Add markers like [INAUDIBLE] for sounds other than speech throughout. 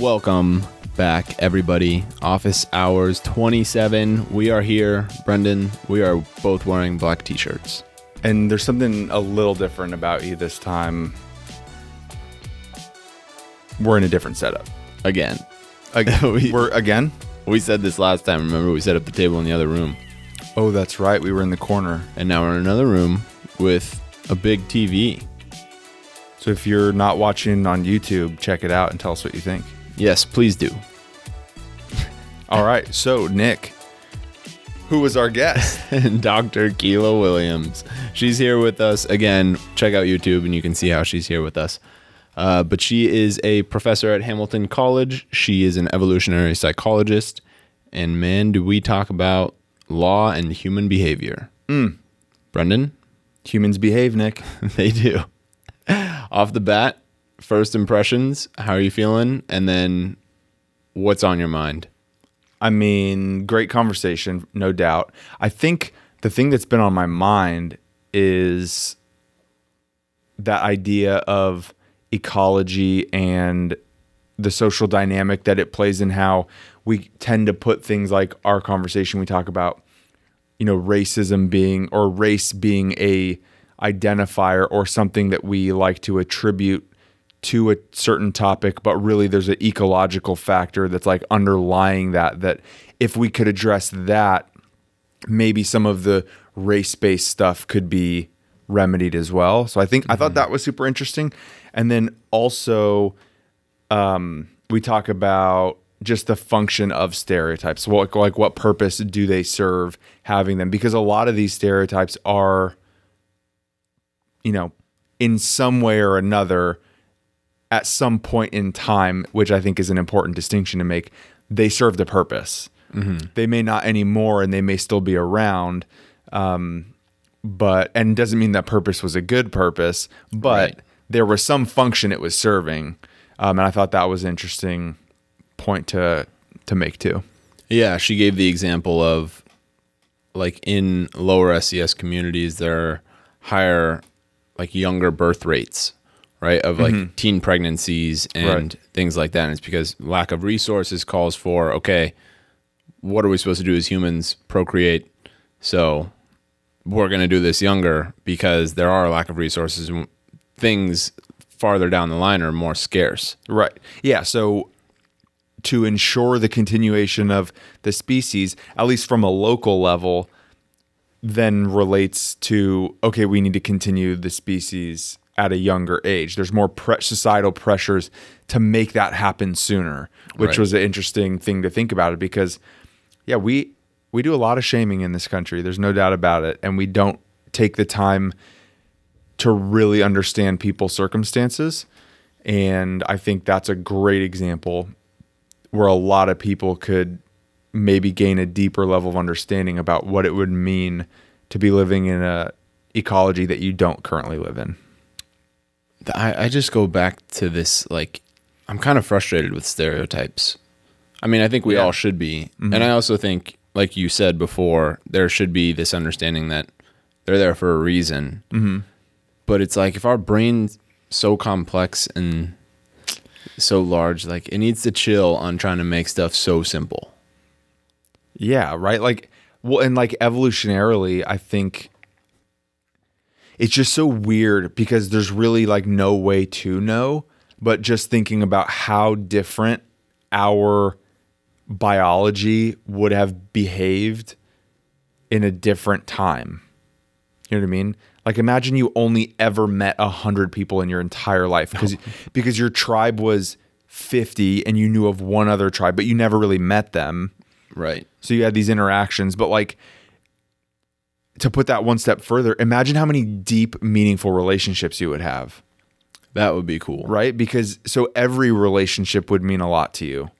Welcome back, everybody. Office hours 27. We are here. Brendan, we are both wearing black t shirts. And there's something a little different about you this time. We're in a different setup. Again. Again, [LAUGHS] We- we're again. We said this last time. Remember, we set up the table in the other room. Oh, that's right. We were in the corner. And now we're in another room with a big TV. So if you're not watching on YouTube, check it out and tell us what you think. Yes, please do. [LAUGHS] All right. So Nick, who was our guest? [LAUGHS] Dr. Keelah Williams. She's here with us again. Check out YouTube and you can see how she's here with us. Uh, but she is a professor at Hamilton College. She is an evolutionary psychologist. And man, do we talk about law and human behavior. Brendan? Humans behave, Nick. [LAUGHS] they do. Off the bat, first impressions, how are you feeling? And then what's on your mind? I mean, great conversation, no doubt. I think the thing that's been on my mind is that idea of ecology and the social dynamic that it plays in how we tend to put things like our conversation we talk about you know racism being or race being a identifier or something that we like to attribute to a certain topic but really there's an ecological factor that's like underlying that that if we could address that maybe some of the race-based stuff could be remedied as well so i think i thought that was super interesting and then also um, we talk about just the function of stereotypes. What like what purpose do they serve having them? Because a lot of these stereotypes are, you know, in some way or another, at some point in time, which I think is an important distinction to make, they served a purpose. They may not anymore, and they may still be around. Um, but and doesn't mean that purpose was a good purpose, but Right. there was some function it was serving, um, and I thought that was an interesting point to to make too. Yeah, she gave the example of like in lower SES communities, there are higher, like younger birth rates, right? Of like mm-hmm. teen pregnancies and Right. things like that. And it's because lack of resources calls for, okay, what are we supposed to do as humans? Procreate. So we're going to do this younger because there are a lack of resources and things farther down the line are more scarce. Right. Yeah. So to ensure the continuation of the species, at least from a local level, then relates to okay, we need to continue the species at a younger age. There's more pre- societal pressures to make that happen sooner, which Right. was an interesting thing to think about it because, yeah, we we do a lot of shaming in this country. There's no doubt about it, and we don't take the time to really understand people's circumstances. And I think that's a great example where a lot of people could maybe gain a deeper level of understanding about what it would mean to be living in a ecology that you don't currently live in. I, I just go back to this like I'm kind of frustrated with stereotypes. I mean, I think we Yeah. all should be. And I also think, like you said before, there should be this understanding that they're there for a reason. Mm-hmm. But it's like if our brain's so complex and so large, like it needs to chill on trying to make stuff so simple. Yeah, right. Like, well, and like evolutionarily, I think it's just so weird because there's really like no way to know. But just thinking about how different our biology would have behaved in a different time. You know what I mean? Like imagine you only ever met a hundred people in your entire life because [LAUGHS] because your tribe was fifty and you knew of one other tribe, but you never really met them. Right. So you had these interactions, but like to put that one step further, imagine how many deep, meaningful relationships you would have, That would be cool. right? Because so every relationship would mean a lot to you.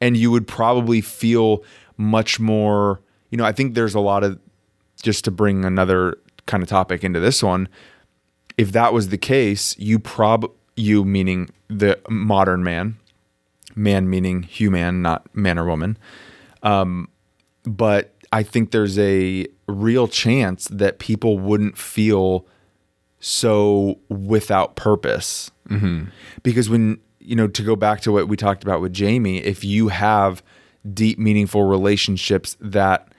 And you would probably feel much more, you know, I think there's a lot of just to bring another kind of topic into this one, if that was the case, you prob you meaning the modern man, man meaning human, not man or woman. Um, but I think there's a real chance that people wouldn't feel so without purpose. Because when you know, to go back to what we talked about with Jamie, if you have deep, meaningful relationships, that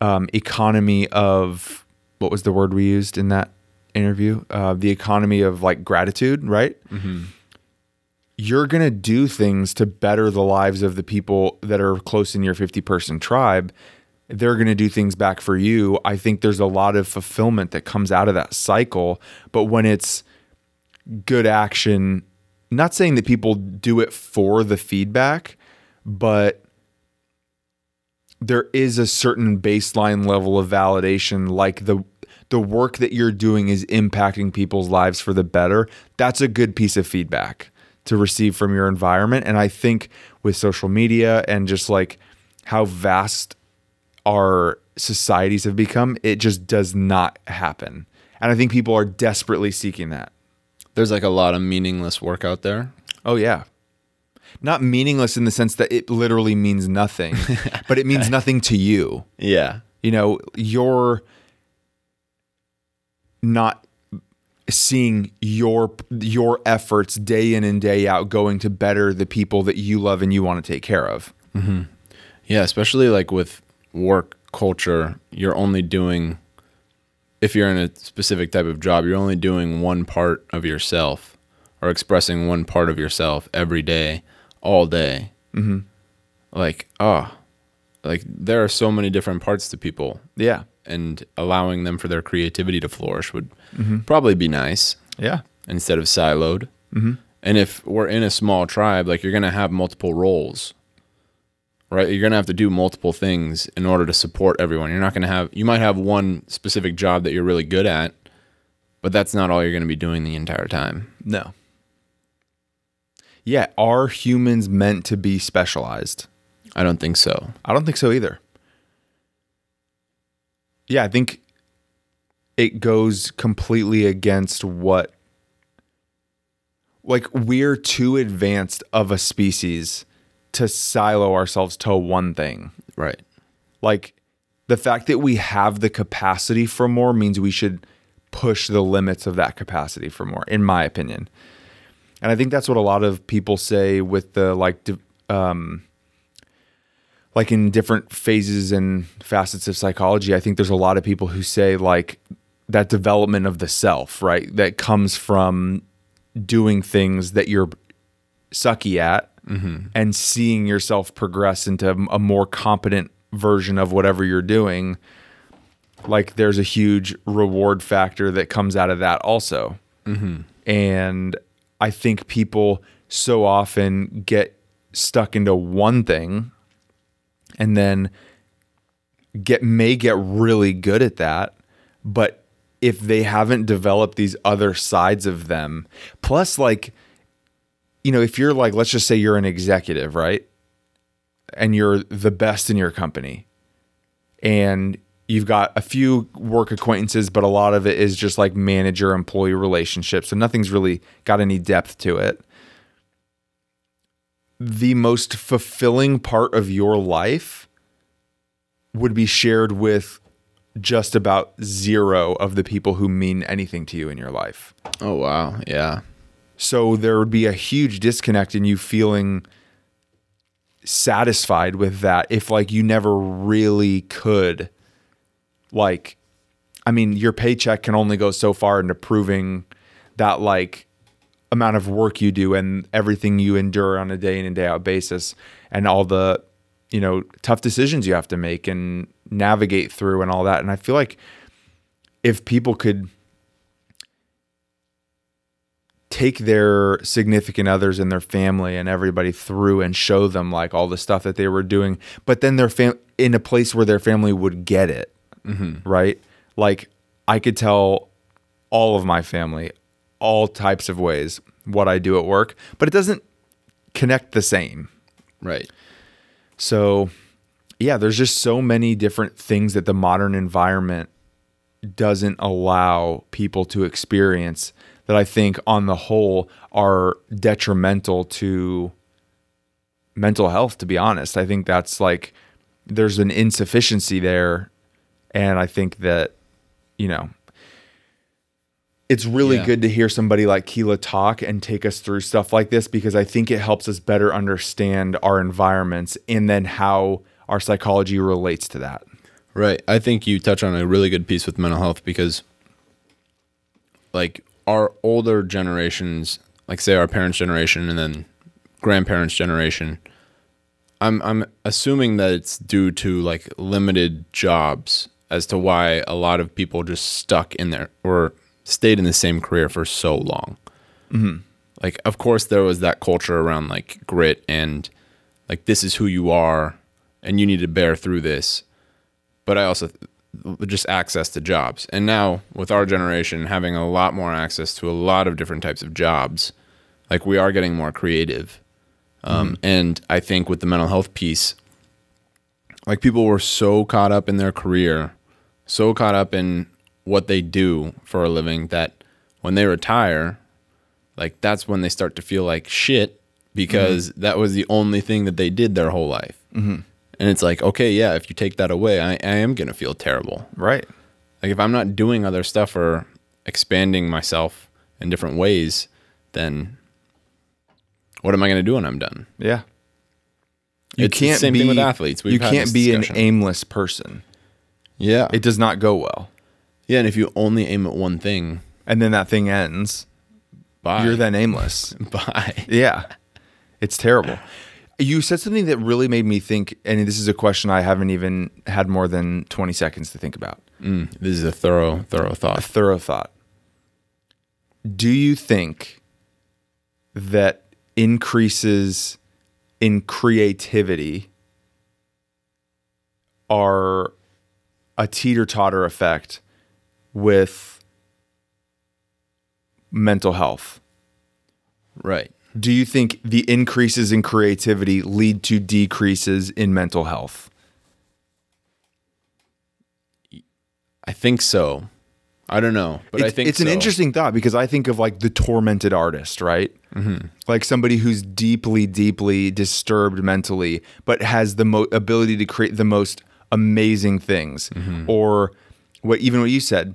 um, economy of what was the word we used in that interview? Uh, the economy of like gratitude, right? Mm-hmm. You're going to do things to better the lives of the people that are close in your 50 person tribe. They're going to do things back for you. I think there's a lot of fulfillment that comes out of that cycle. But when it's good action, not saying that people do it for the feedback, but there is a certain baseline level of validation like the the work that you're doing is impacting people's lives for the better that's a good piece of feedback to receive from your environment and i think with social media and just like how vast our societies have become it just does not happen and i think people are desperately seeking that There's like a lot of meaningless work out there. Oh yeah. Not meaningless in the sense that it literally means nothing, [LAUGHS] but it means nothing to you. Yeah. You know, you're not seeing your your efforts day in and day out going to better the people that you love and you want to take care of. Mm-hmm. Yeah, especially like with work culture, you're only doing if you're in a specific type of job, you're only doing one part of yourself or expressing one part of yourself every day, all day. Mm-hmm. Like, oh, like there are so many different parts to people, Yeah. and allowing them for their creativity to flourish would probably be nice Yeah. instead of siloed. Mm-hmm. And if we're in a small tribe, like you're going to have multiple roles, right? You're going to have to do multiple things in order to support everyone. You're not going to have, you might have one specific job that you're really good at, but that's not all you're going to be doing the entire time. No. Yeah, are humans meant to be specialized? I don't think so. I don't think so either. Yeah, I think it goes completely against what like we're too advanced of a species to silo ourselves to one thing. Right. Like the fact that we have the capacity for more means we should push the limits of that capacity for more in my opinion. And I think that's what a lot of people say with the like um like in different phases and facets of psychology, I think there's a lot of people who say like that development of the self, right? That comes from doing things that you're sucky at Mm-hmm. and seeing yourself progress into a more competent version of whatever you're doing. Like there's a huge reward factor that comes out of that also. Mm-hmm. And I think people so often get stuck into one thing and then get may get really good at that but if they haven't developed these other sides of them plus like you know if you're like let's just say you're an executive right and you're the best in your company and you've got a few work acquaintances but a lot of it is just like manager employee relationships so nothing's really got any depth to it the most fulfilling part of your life would be shared with just about zero of the people who mean anything to you in your life. Oh, wow. Yeah. So there would be a huge disconnect in you feeling satisfied with that if like you never really could. Like I mean your paycheck can only go so far into proving that like amount of work you do and everything you endure on a day in and day out basis and all the you know tough decisions you have to make and navigate through and all that. And I feel like if people could take their significant others and their family and everybody through and show them like all the stuff that they were doing but then their fam in a place where their family would get it mm-hmm. right? Like i could tell all of my family all types of ways what i do at work but it doesn't connect the same. Right. so, yeah, there's just so many different things that the modern environment doesn't allow people to experience that I think on the whole are detrimental to mental health to be honest. I think that's like there's an insufficiency there and I think that you know it's really Yeah. good to hear somebody like Keelah talk and take us through stuff like this because I think it helps us better understand our environments and then how our psychology relates to that. Right. I think you touch on a really good piece with mental health because, like, our older generations, like, say, our parents' generation and then grandparents' generation, I'm, I'm assuming that it's due to, like, limited jobs as to why a lot of people just stuck in there or stayed in the same career for so long. Mm-hmm. Like, of course, there was that culture around, like, grit and, like, this is who you are and you need to bear through this but I also just access to jobs. And now with our generation having a lot more access to a lot of different types of jobs, like we are getting more creative. Um, mm-hmm. And I think with the mental health piece, like people were so caught up in their career, so caught up in what they do for a living that when they retire, like that's when they start to feel like shit because mm-hmm. that was the only thing that they did their whole life. Mm-hmm. And it's like, okay, yeah, if you take that away, I, I am going to feel terrible. Right. Like if I'm not doing other stuff or expanding myself in different ways, then what am I going to do when I'm done? Yeah. It's the same thing with athletes. We've you can't be an aimless person. Yeah. It does not go well. yeah. And if you only aim at one thing, And then that thing ends. bye. You're then aimless. [LAUGHS] bye. Yeah. It's terrible. [LAUGHS] You said something that really made me think, and this is a question I haven't even had more than 20 seconds to think about. Mm, this is a thorough, thorough thought. A thorough thought. Do you think that increases in creativity are a teeter totter effect with mental health? Right. Do you think the increases in creativity lead to decreases in mental health? I think so. I don't know, but I think it's an interesting thought because I think of like the tormented artist, right? Mm-hmm. Like somebody who's deeply, deeply disturbed mentally, but has the mo- ability to create the most amazing things. Mm-hmm. Or what even what you said,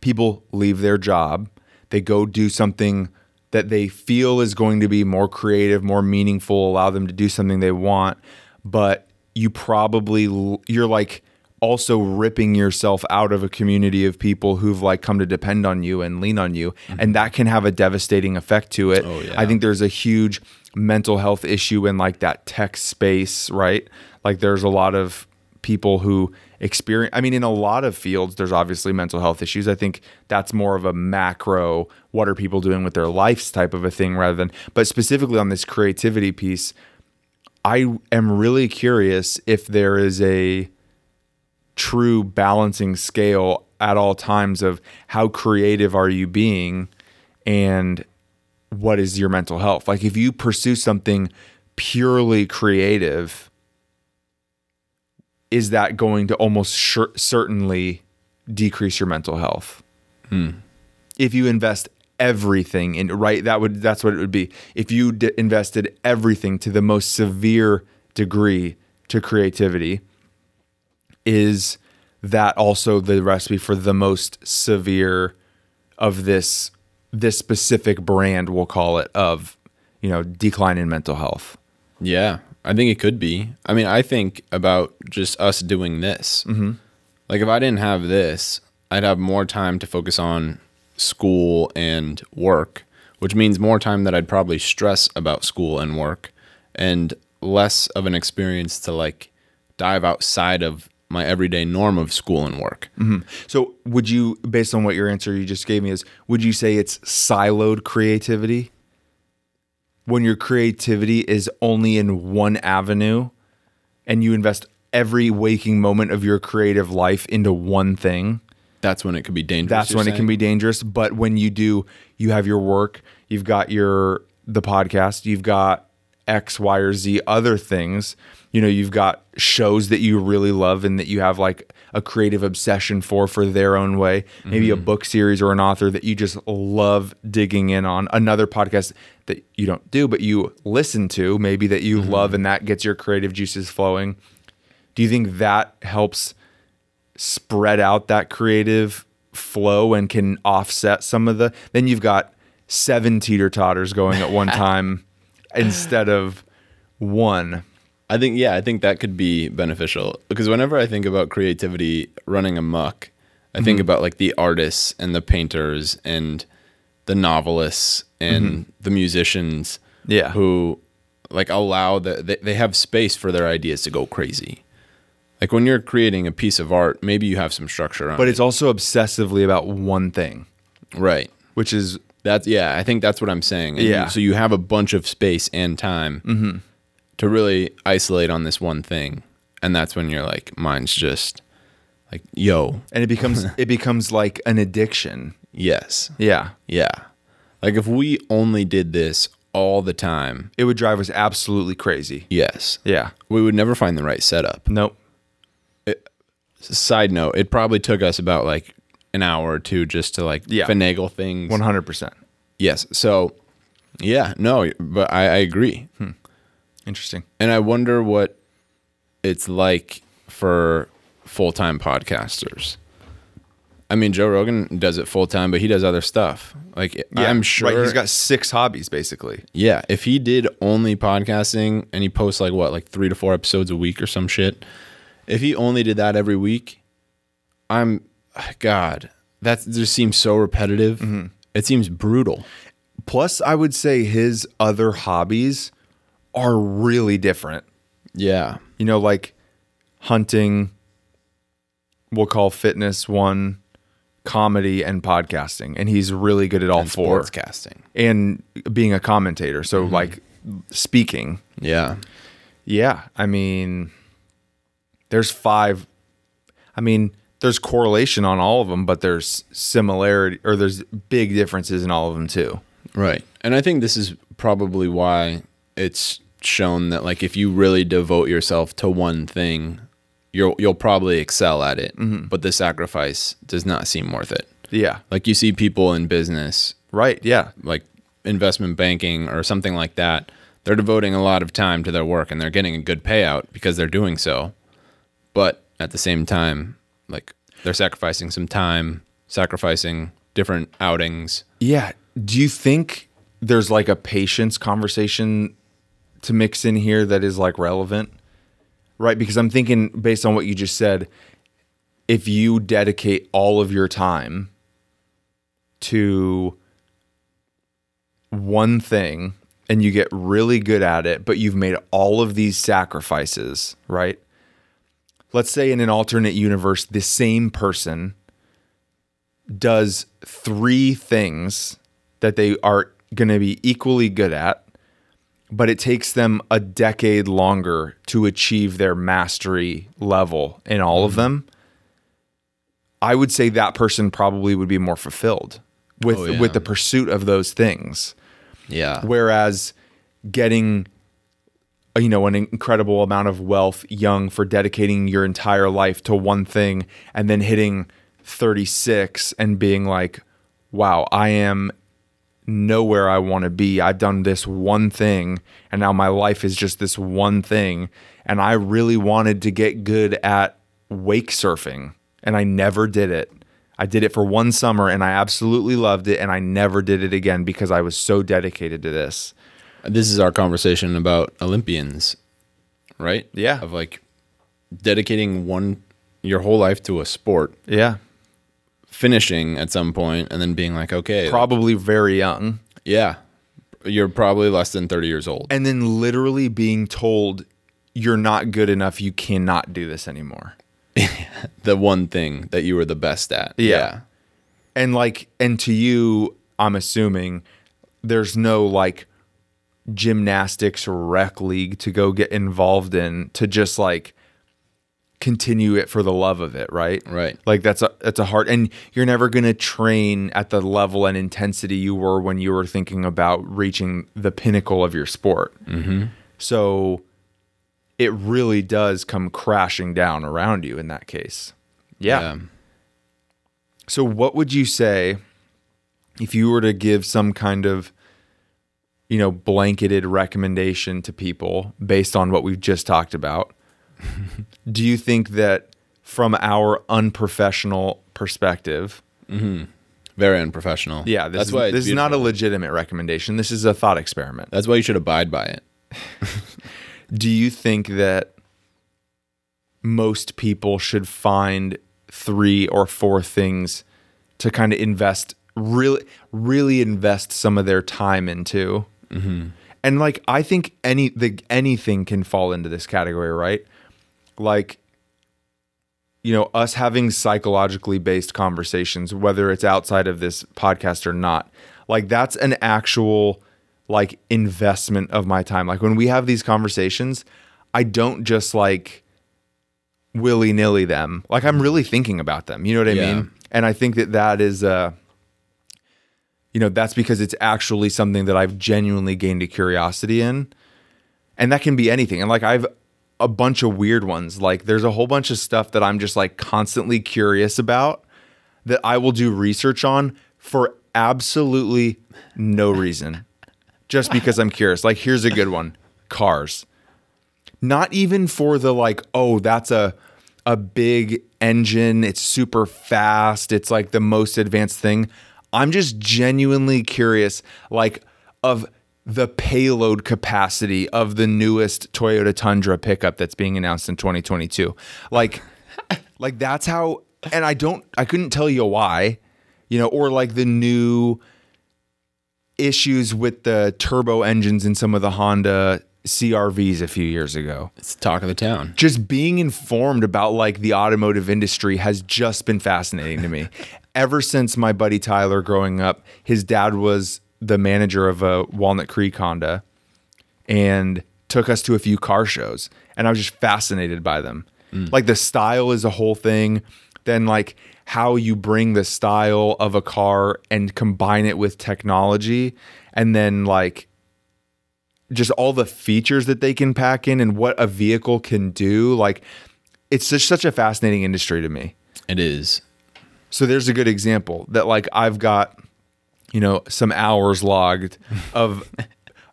people leave their job, they go do something that they feel is going to be more creative, more meaningful, allow them to do something they want, but you probably you're like also ripping yourself out of a community of people who've like come to depend on you and lean on you mm-hmm. and that can have a devastating effect to it. Oh, yeah. I think there's a huge mental health issue in like that tech space, right? Like there's a lot of people who experience I mean in a lot of fields there's obviously mental health issues. I think that's more of a macro what are people doing with their lives type of a thing rather than but specifically on this creativity piece I am really curious if there is a true balancing scale at all times of how creative are you being and what is your mental health. Like if you pursue something purely creative, is that going to almost sure, certainly decrease your mental health? Hmm. If you invest everything in right, that would that's what it would be. If you d- invested everything to the most severe degree to creativity, is that also the recipe for the most severe of this this specific brand we'll call it of you know decline in mental health Yeah, I think it could be. I mean, I think about just us doing this. Mm-hmm. Like, if I didn't have this, I'd have more time to focus on school and work, which means more time that I'd probably stress about school and work and less of an experience to like dive outside of my everyday norm of school and work. so would you based on what your answer you just gave me is would you say it's siloed creativity when your creativity is only in one avenue and you invest every waking moment of your creative life into one thing That's when it could be dangerous. that's when it can be dangerous but when you do you have your work you've got your the podcast you've got x y or z other things you know you've got shows that you really love and that you have like a creative obsession for for their own way. Maybe a mm-hmm. book series or an author that you just love digging in on. Another podcast that you don't do but you listen to maybe that you mm-hmm. love and that gets your creative juices flowing. Do you think that helps spread out that creative flow and can offset some of the then you've got seven teeter totters going at one [LAUGHS] time instead of one. I think yeah, I think that could be beneficial because whenever I think about creativity running amok, I think mm-hmm. about like the artists and the painters and the novelists and mm-hmm. the musicians Yeah. who like allow the they, they have space for their ideas to go crazy. Like when you're creating a piece of art, maybe you have some structure on But it. it's also obsessively about one thing, right. which is That's yeah, I think that's what I'm saying. And you- Yeah. so you have a bunch of space and time mm-hmm. To really isolate on this one thing, and that's when you're like, mine's just like, yo, and it becomes [LAUGHS] it becomes like an addiction. yes, Yeah. yeah. Like if we only did this all the time, It would drive us absolutely crazy. yes, Yeah. we would never find the right setup. Nope. Eh, side note, it probably took us about like an hour or two just to like Yeah. finagle things. 100%. Yes. So, yeah, no, but I, I agree. Hmm. Interesting. And I wonder what it's like for full time podcasters. I mean, Joe Rogan does it full time, but he does other stuff. Like, I'm sure. Right, he's got six hobbies basically. yeah, if he did only podcasting and he posts like what, like three to four episodes a week or some shit, if he only did that every week, I'm, God, that just seems so repetitive. Mm-hmm. It seems brutal. Plus, I would say his other hobbies are really different. Yeah. You know, like hunting, we'll call fitness one, comedy, and podcasting. And he's really good at all And four. sportscasting. And being a commentator. So, mm-hmm. like speaking. Yeah. Yeah. I mean, there's five. I mean, there's correlation on all of them, but there's similarity or there's big differences in all of them too. Right. And I think this is probably why it's shown that like if you really devote yourself to one thing, you'll you'll probably excel at it. Mm-hmm. But the sacrifice does not seem worth it. Yeah. Like you see people in business, Right. Yeah. like investment banking or something like that, they're devoting a lot of time to their work and they're getting a good payout because they're doing so. But at the same time, like they're sacrificing some time, sacrificing different outings. Yeah. Do you think there's like a patience conversation to mix in here that is like relevant? Right. Because I'm thinking, based on what you just said, if you dedicate all of your time to one thing and you get really good at it, but you've made all of these sacrifices, right? Let's say in an alternate universe, the same person does three things that they are going to be equally good at, but it takes them a decade longer to achieve their mastery level in all of them. I would say that person probably would be more fulfilled with Oh, yeah. with the pursuit of those things. Yeah. Whereas getting uh, you know an incredible amount of wealth young for dedicating your entire life to one thing and then hitting 36 and being like wow I am nowhere I want to be I've done this one thing and now my life is just this one thing and I really wanted to get good at wake surfing and I never did it I did it for one summer and I absolutely loved it and I never did it again because I was so dedicated to this. this is our conversation about Olympians, right? Yeah. Of like dedicating one your whole life to a sport, Yeah. Finishing at some point, and then being like, okay, Probably very young. yeah, you're probably less than thirty years old. And then literally being told you're not good enough, you cannot do this anymore. [LAUGHS] the one thing that you were the best at. Yeah. And like and to you, I'm assuming there's no like gymnastics rec league to go get involved in to just like continue it for the love of it, right? Right. Like that's a that's a hard and you're never going to train at the level and intensity you were when you were thinking about reaching the pinnacle of your sport. Mm-hmm. So it really does come crashing down around you in that case. yeah. So, what would you say if you were to give some kind of, you know, blanketed recommendation to people based on what we've just talked about? [LAUGHS] Do you think that from our unprofessional perspective, mm-hmm. Very unprofessional. Yeah, this that's is, why this is not a legitimate recommendation. This is a thought experiment. That's why you should abide by it. [LAUGHS] Do you think that most people should find three or four things to kind of invest really really invest some of their time into? Mm-hmm. And like I think any the anything can fall into this category, right? Like you know, us having psychologically based conversations, whether it's outside of this podcast or not, like that's an actual like investment of my time. Like when we have these conversations, I don't just like willy nilly them. Like I'm really thinking about them. You know what I Yeah. mean? And I think that that is, uh, you know, that's because it's actually something that I've genuinely gained a curiosity in. And that can be anything. And like I've a bunch of weird ones. Like there's a whole bunch of stuff that I'm just like constantly curious about that I will do research on for absolutely no reason. Just because I'm curious. Like here's a good one. Cars. Not even for the like, oh, that's a a big engine, it's super fast, it's like the most advanced thing. I'm just genuinely curious like of the payload capacity of the newest Toyota Tundra pickup that's being announced in 2022. Like [LAUGHS] like that's how and I don't I couldn't tell you why, you know, or like the new issues with the turbo engines in some of the Honda CRVs a few years ago. It's the talk of the town. Just being informed about like the automotive industry has just been fascinating to me. [LAUGHS] Ever since my buddy Tyler growing up, his dad was the manager of a Walnut Creek Honda and took us to a few car shows and I was just fascinated by them. Mm. Like the style is a whole thing, then like how you bring the style of a car and combine it with technology and then like just all the features that they can pack in and what a vehicle can do like it's just such a fascinating industry to me. It is. So there's a good example that like I've got you know some hours logged [LAUGHS] of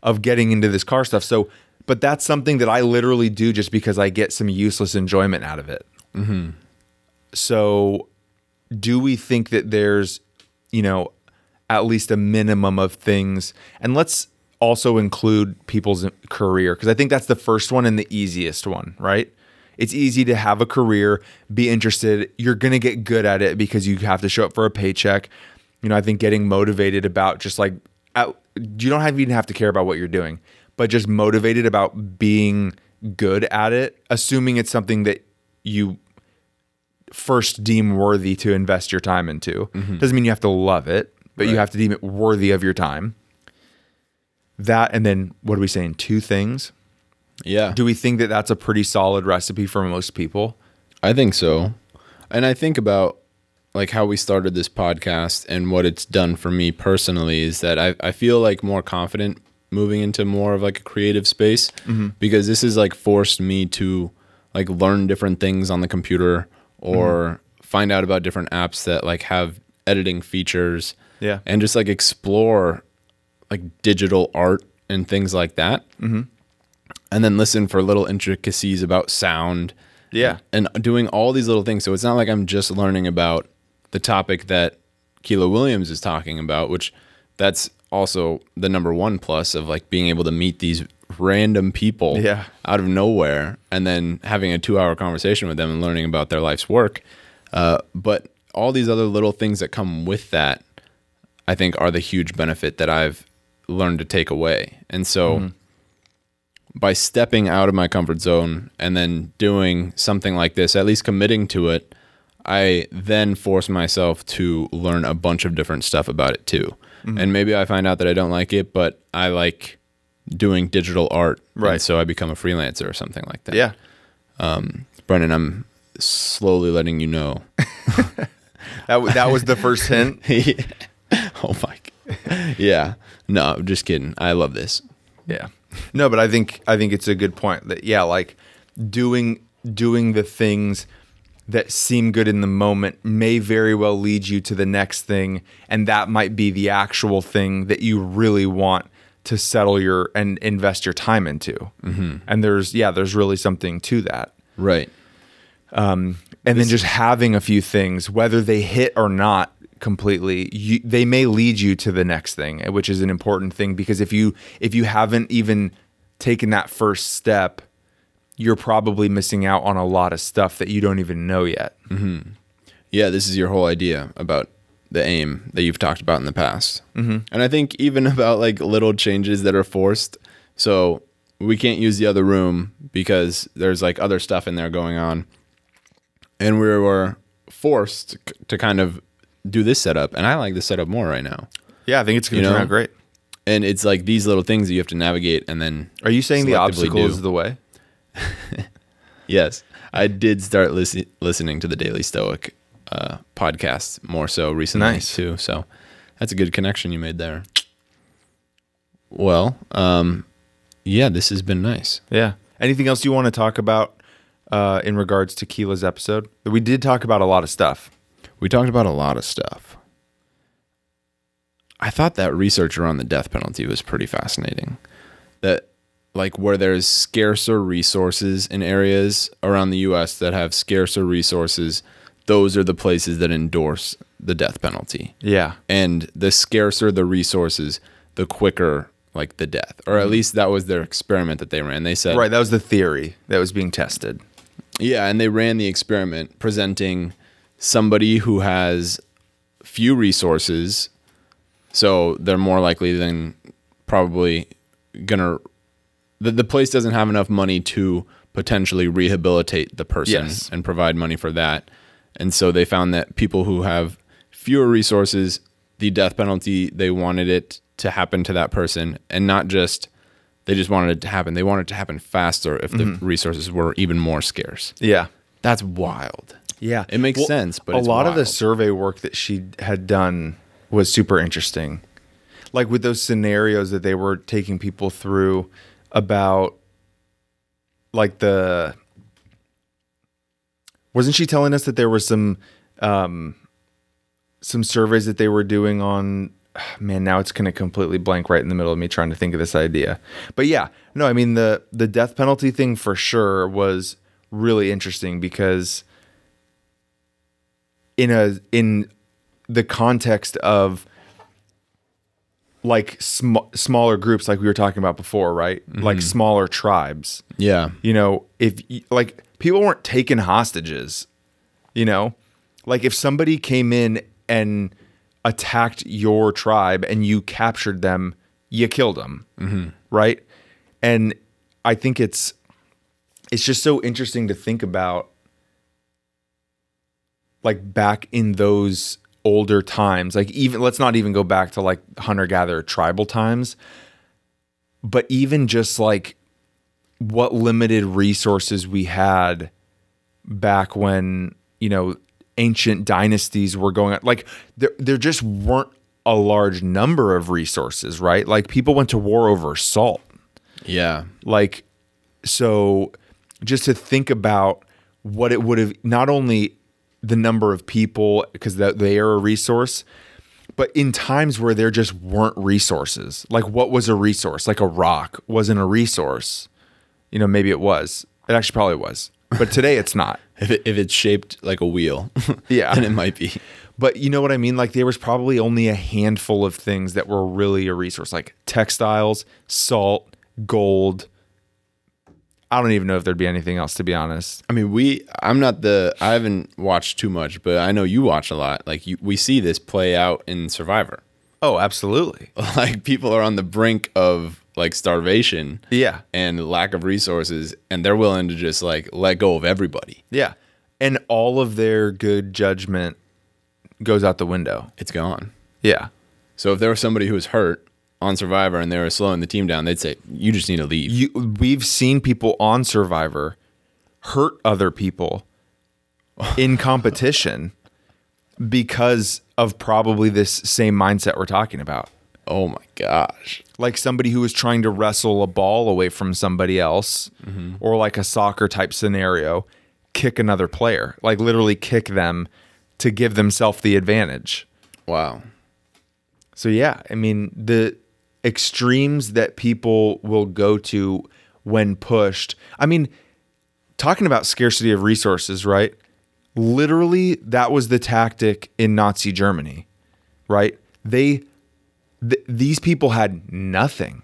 of getting into this car stuff. So but that's something that I literally do just because I get some useless enjoyment out of it. Mm-hmm. So do we think that there's you know at least a minimum of things and let's also include people's career because I think that's the first one and the easiest one, right? It's easy to have a career, be interested. You're going to get good at it because you have to show up for a paycheck. You know, I think getting motivated about just like out, you don't have even have to care about what you're doing, but just motivated about being good at it, assuming it's something that you first deem worthy to invest your time into. Mm-hmm. Doesn't mean you have to love it, but you have to deem it worthy of your time. That and then what are we saying? Two things. Yeah. Do we think that that's a pretty solid recipe for most people? I think so. And I think about like how we started this podcast and what it's done for me personally is that I, I feel like more confident moving into more of like a creative space because this has like forced me to like learn different things on the computer or find out about different apps that like have editing features Yeah. and just like explore like digital art and things like that mm-hmm. and then listen for little intricacies about sound Yeah. and doing all these little things. So it's not like I'm just learning about the topic that Keelah Williams is talking about, which that's also the number one plus of like being able to meet these random people Yeah. out of nowhere and then having a two hour conversation with them and learning about their life's work. Uh, but all these other little things that come with that, I think, are the huge benefit that I've learned to take away. And so by stepping out of my comfort zone and then doing something like this, at least committing to it, I then force myself to learn a bunch of different stuff about it too. Mm-hmm. And maybe I find out that I don't like it, but I like doing digital art. and Right. so I become a freelancer or something like that. Yeah. Um, Brendan, I'm slowly letting you know. [LAUGHS] That, w- that was the first hint. [LAUGHS] oh my. Yeah. No, just kidding. I love this. Yeah. No, but I think I think it's a good point that yeah, like doing doing the things that seem good in the moment may very well lead you to the next thing and that might be the actual thing that you really want to settle your and invest your time into. Mm-hmm. And there's yeah, there's really something to that. Right. And then just having a few things whether they hit or not completely. You, they may lead you to the next thing, which is an important thing because if you if you haven't even taken that first step, you're probably missing out on a lot of stuff that you don't even know yet. Yeah, this is your whole idea about the aim that you've talked about in the past. Mm-hmm. And I think even [LAUGHS] about like little changes that are forced. So we can't use the other room because there's like other stuff in there going on. And we were forced to kind of do this setup. And I like this setup more right now. Yeah, I think it's going to turn out great. And it's like these little things that you have to navigate and then Are you saying the obstacle do. is the way? [LAUGHS] Yes, I did start lis- listening to the Daily Stoic uh, podcast more so recently Nice. too. So that's a good connection you made there. Well, um, yeah, this has been nice. Yeah. Anything else you want to talk about uh, in regards to Keelah's episode? We did talk about a lot of stuff. We talked about a lot of stuff. I thought that research around the death penalty was pretty fascinating. That like where there's scarcer resources in areas around the US that have scarcer resources, those are the places that endorse the death penalty. Yeah. and the scarcer the resources, the quicker like the death. Or at mm-hmm. least that was their experiment that they ran. They said Right. That was the theory that was being tested. yeah, and they ran the experiment presenting somebody who has few resources, so they're more likely than probably gonna the, the place doesn't have enough money to potentially rehabilitate the person Yes. and provide money for that. And so they found that people who have fewer resources, the death penalty, they wanted it to happen to that person and not just they just wanted it to happen. They wanted it to happen faster if the mm-hmm. resources were even more scarce. Yeah. That's wild. Yeah. It makes sense, but a lot of the survey work that she had done was super interesting. Like with those scenarios that they were taking people through about like the wasn't she telling us that there were some um some surveys that they were doing on [SIGHS] man now it's going to completely blank right in the middle of me trying to think of this idea. But yeah no i mean the the death penalty thing for sure was really interesting because in a in the context of like sm- smaller groups like we were talking about before right? Like mm-hmm. smaller tribes. Yeah. you know if like people weren't taken hostages you know? Like if somebody came in and attacked your tribe and you captured them you killed them mm-hmm. right? And i think it's it's just so interesting to think about like back in those older times like even let's not even go back to like hunter gatherer tribal times but even just like what limited resources we had back when you know ancient dynasties were going on like there, there just weren't a large number of resources right like people went to war over salt Yeah. like so just to think about what it would have not only the number of people because they are a resource but in times where there just weren't resources like what was a resource like a rock wasn't a resource you know maybe it was it actually probably was but today it's not [LAUGHS] If it, if it's shaped like a wheel, [LAUGHS] Yeah. then it might be. But you know what I mean? Like there was probably only a handful of things that were really a resource, like textiles, salt, gold. I don't even know if there'd be anything else, to be honest. I mean, we. I'm not the. I haven't watched too much, but I know you watch a lot. Like you, we see this play out in Survivor. Oh, absolutely. [LAUGHS] Like people are on the brink of like starvation Yeah. and lack of resources, and they're willing to just like let go of everybody. Yeah. And all of their good judgment goes out the window. It's gone. Yeah. So if there was somebody who was hurt on Survivor and they were slowing the team down, they'd say, "You just need to leave." You, we've seen people on Survivor hurt other people [LAUGHS] in competition because of probably this same mindset we're talking about. oh my gosh. like somebody who was trying to wrestle a ball away from somebody else mm-hmm. or like a soccer type scenario kick another player like literally kick them to give themselves the advantage Wow. so yeah i mean the extremes that people will go to when pushed i mean talking about scarcity of resources right literally that was the tactic in nazi germany right? They th- these people had nothing.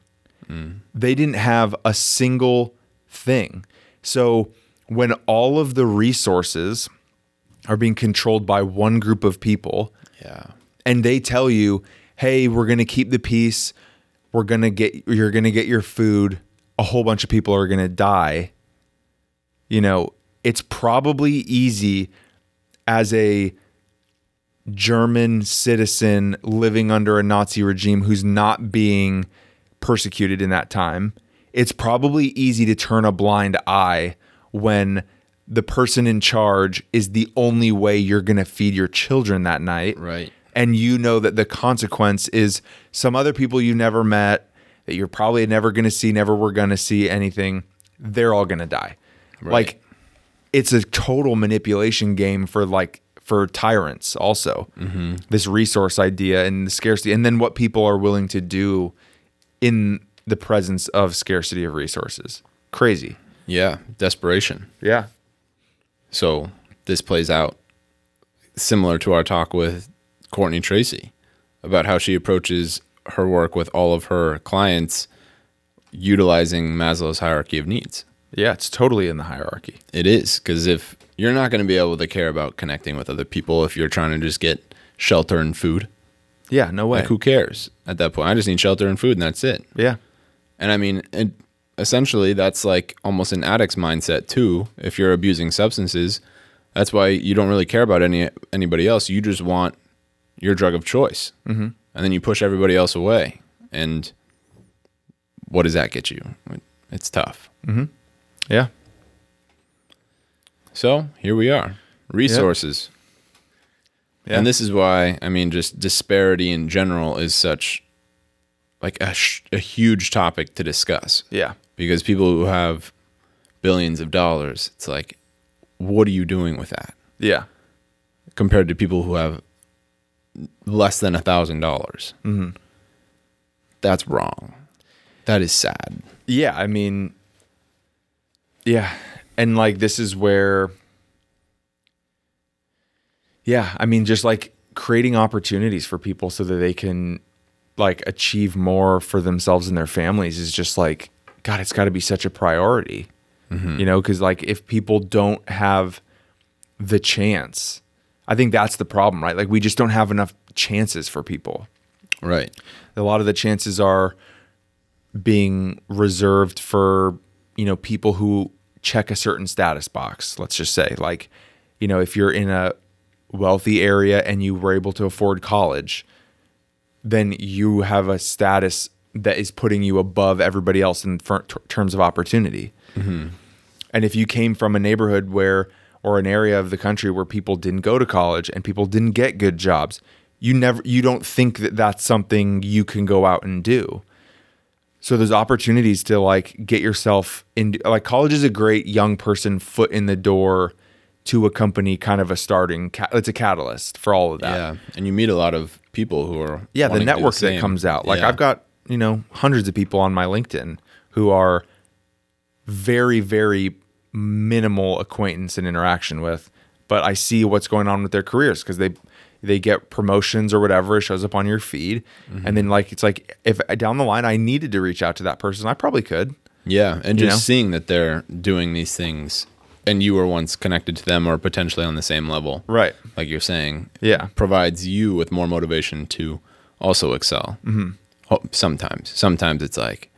They didn't have a single thing. So when all of the resources are being controlled by one group of people, Yeah. and they tell you, "Hey, we're going to keep the peace. We're going to get you're going to get your food. A whole bunch of people are going to die." You know, it's probably easy as a German citizen living under a Nazi regime who's not being persecuted in that time. It's probably easy to turn a blind eye when the person in charge is the only way you're going to feed your children that night Right. And you know that the consequence is some other people you never met that you're probably never going to see, never were going to see anything, they're all going to die. Like it's a total manipulation game for like for tyrants also. Mm-hmm. This resource idea and the scarcity and then what people are willing to do in the presence of scarcity of resources. Crazy. Yeah. Desperation. Yeah. So this plays out similar to our talk with Courtney Tracy about how she approaches her work with all of her clients utilizing Maslow's hierarchy of needs. Yeah, it's totally in the hierarchy. It is because if you're not going to be able to care about connecting with other people if you're trying to just get shelter and food, Yeah, no way. like who cares at that point? I just need shelter and food and that's it. Yeah. And I mean, it, essentially, that's like almost an addict's mindset too. If you're abusing substances, that's why you don't really care about any anybody else. You just want your drug of choice, mm-hmm. and then you push everybody else away. And what does that get you? It's tough. Yeah. So here we are, resources. Yeah. And this is why I mean, just disparity in general is such like a, sh- a huge topic to discuss. Yeah. because people who have billions of dollars, it's like, what are you doing with that Yeah. compared to people who have less than a thousand dollars? Mm-hmm. That's wrong. That is sad. Yeah, I mean, yeah, and like this is where, yeah, I mean, just like creating opportunities for people so that they can like achieve more for themselves and their families is just like, God, it's got to be such a priority, mm-hmm. you know? Because like if people don't have the chance, I think that's the problem, right? Like we just don't have enough chances for people Right. a lot of the chances are being reserved for you know people who check a certain status box let's just say like you know if you're in a wealthy area and you were able to afford college then you have a status that is putting you above everybody else in terms of opportunity mm-hmm. and if you came from a neighborhood where or an area of the country where people didn't go to college and people didn't get good jobs, you never you don't think that that's something you can go out and do. So there's opportunities to like get yourself in like college is a great young person foot in the door to a company kind of a starting it's a catalyst for all of that. Yeah. And you meet a lot of people who are Yeah, the wanting to do network that comes out. Like Yeah. I've got, you know, hundreds of people on my LinkedIn who are very, very minimal acquaintance and interaction with, but I see what's going on with their careers because they they get promotions or whatever, it shows up on your feed. Mm-hmm. And then like it's like if down the line I needed to reach out to that person, I probably could. Yeah, and You just know? seeing that they're doing these things, and you were once connected to them or potentially on the same level, Right. like you're saying, Yeah. provides you with more motivation to also excel. Mm-hmm. Sometimes, sometimes it's like,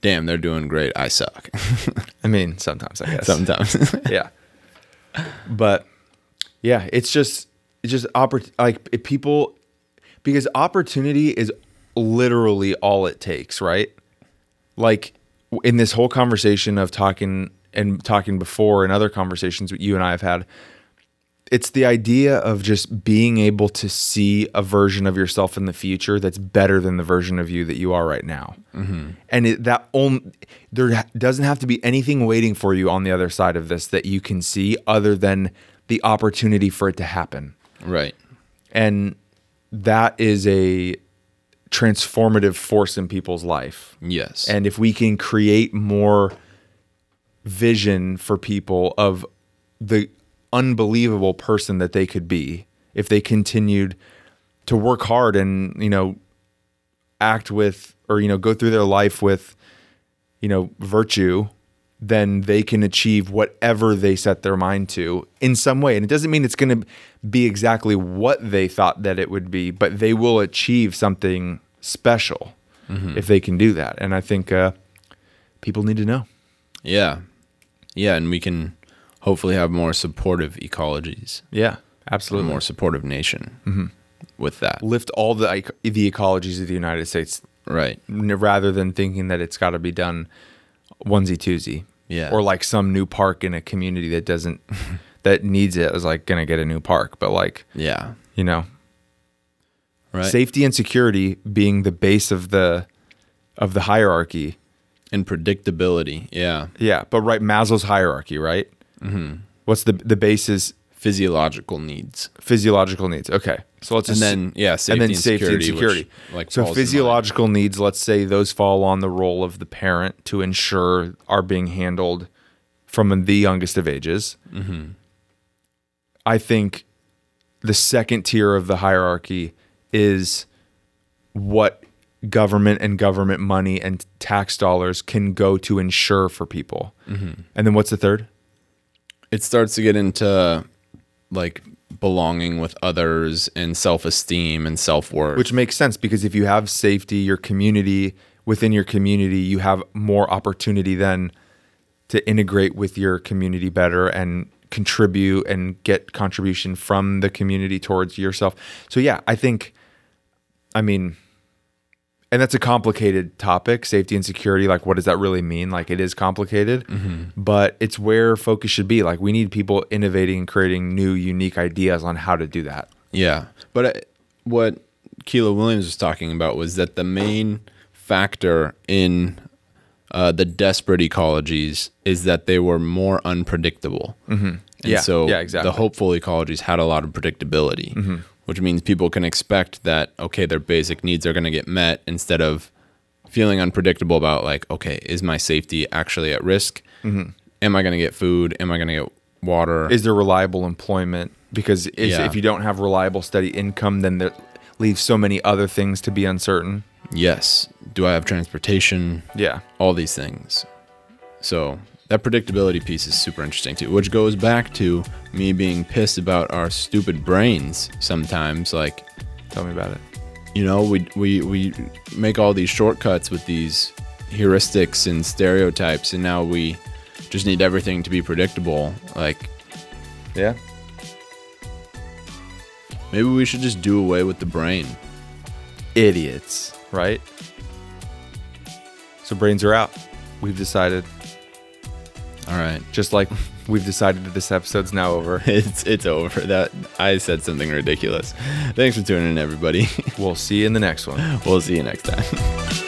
damn, they're doing great. I suck. [LAUGHS] I mean, sometimes I guess. sometimes, [LAUGHS] yeah. But yeah, it's just it's just oppor- like if people because opportunity is literally all it takes, right? Like in this whole conversation of talking and talking before and other conversations that you and I have had, it's the idea of just being able to see a version of yourself in the future that's better than the version of you that you are right now. Mm-hmm. And it, that on, there doesn't have to be anything waiting for you on the other side of this that you can see other than the opportunity for it to happen. right? And that is a transformative force in people's life. Yes, And if we can create more vision for people of the unbelievable person that they could be, if they continued to work hard and you know act with or you know go through their life with you know virtue then they can achieve whatever they set their mind to in some way and it doesn't mean it's going to be exactly what they thought that it would be but they will achieve something special if they can do that and i think uh, people need to know Yeah. Yeah. And we can hopefully have more supportive ecologies, yeah a absolutely more supportive nation mm-hmm. with that. lift all the ec- the ecologies of the united states Right. n- rather than thinking that it's got to be done onesie twosie. Yeah. Or like some new park in a community that doesn't [LAUGHS] that needs it is like gonna get a new park. But like, Yeah. you know, Right. safety and security being the base of the of the hierarchy. and predictability. Yeah. Yeah. But right, Maslow's hierarchy, right? Mm-hmm. What's the the base is Physiological needs. physiological needs. Okay. So let's And just then, yeah, safety and then and safety security, and which, security. like, so falls in line. physiological needs, let's say those fall on the role of the parent to ensure are being handled from the youngest of ages. Mm-hmm. I think the second tier of the hierarchy is what government and government money and tax dollars can go to ensure for people. Mm-hmm. And then what's the third? It starts to get into like belonging with others and self-esteem and self-worth. Which makes sense because if you have safety, your community within your community, you have more opportunity then to integrate with your community better and contribute and get contribution from the community towards yourself. So yeah, I think I mean and that's a complicated topic, safety and security. Like, what does that really mean? Like, it is complicated, but it's where focus should be. Like, we need people innovating and creating new, unique ideas on how to do that. Yeah. But uh, what Keelah Williams was talking about was that the main factor in uh, the desperate ecologies is that they were more unpredictable. Mm-hmm. And Yeah, so yeah, exactly. the hopeful ecologies had a lot of predictability, which means people can expect that, okay, their basic needs are going to get met instead of feeling unpredictable about, like, okay, is my safety actually at risk? Mm-hmm. Am I going to get food? Am I going to get water? is there reliable employment? Because if, Yeah. if you don't have reliable, steady income, then that leaves so many other things to be uncertain. yes. Do I have transportation? Yeah. all these things. So that predictability piece is super interesting too, which goes back to me being pissed about our stupid brains sometimes. Like, Tell me about it. you know, we we we make all these shortcuts with these heuristics and stereotypes, and now we just need everything to be predictable. Like, Yeah. maybe we should just do away with the brain. Idiots, right? So brains are out. We've decided, All right, just like we've decided that this episode's now over. [LAUGHS] it's it's over. That I said something ridiculous. Thanks for tuning in, everybody. We'll see you in the next one. we'll see you next time. [LAUGHS]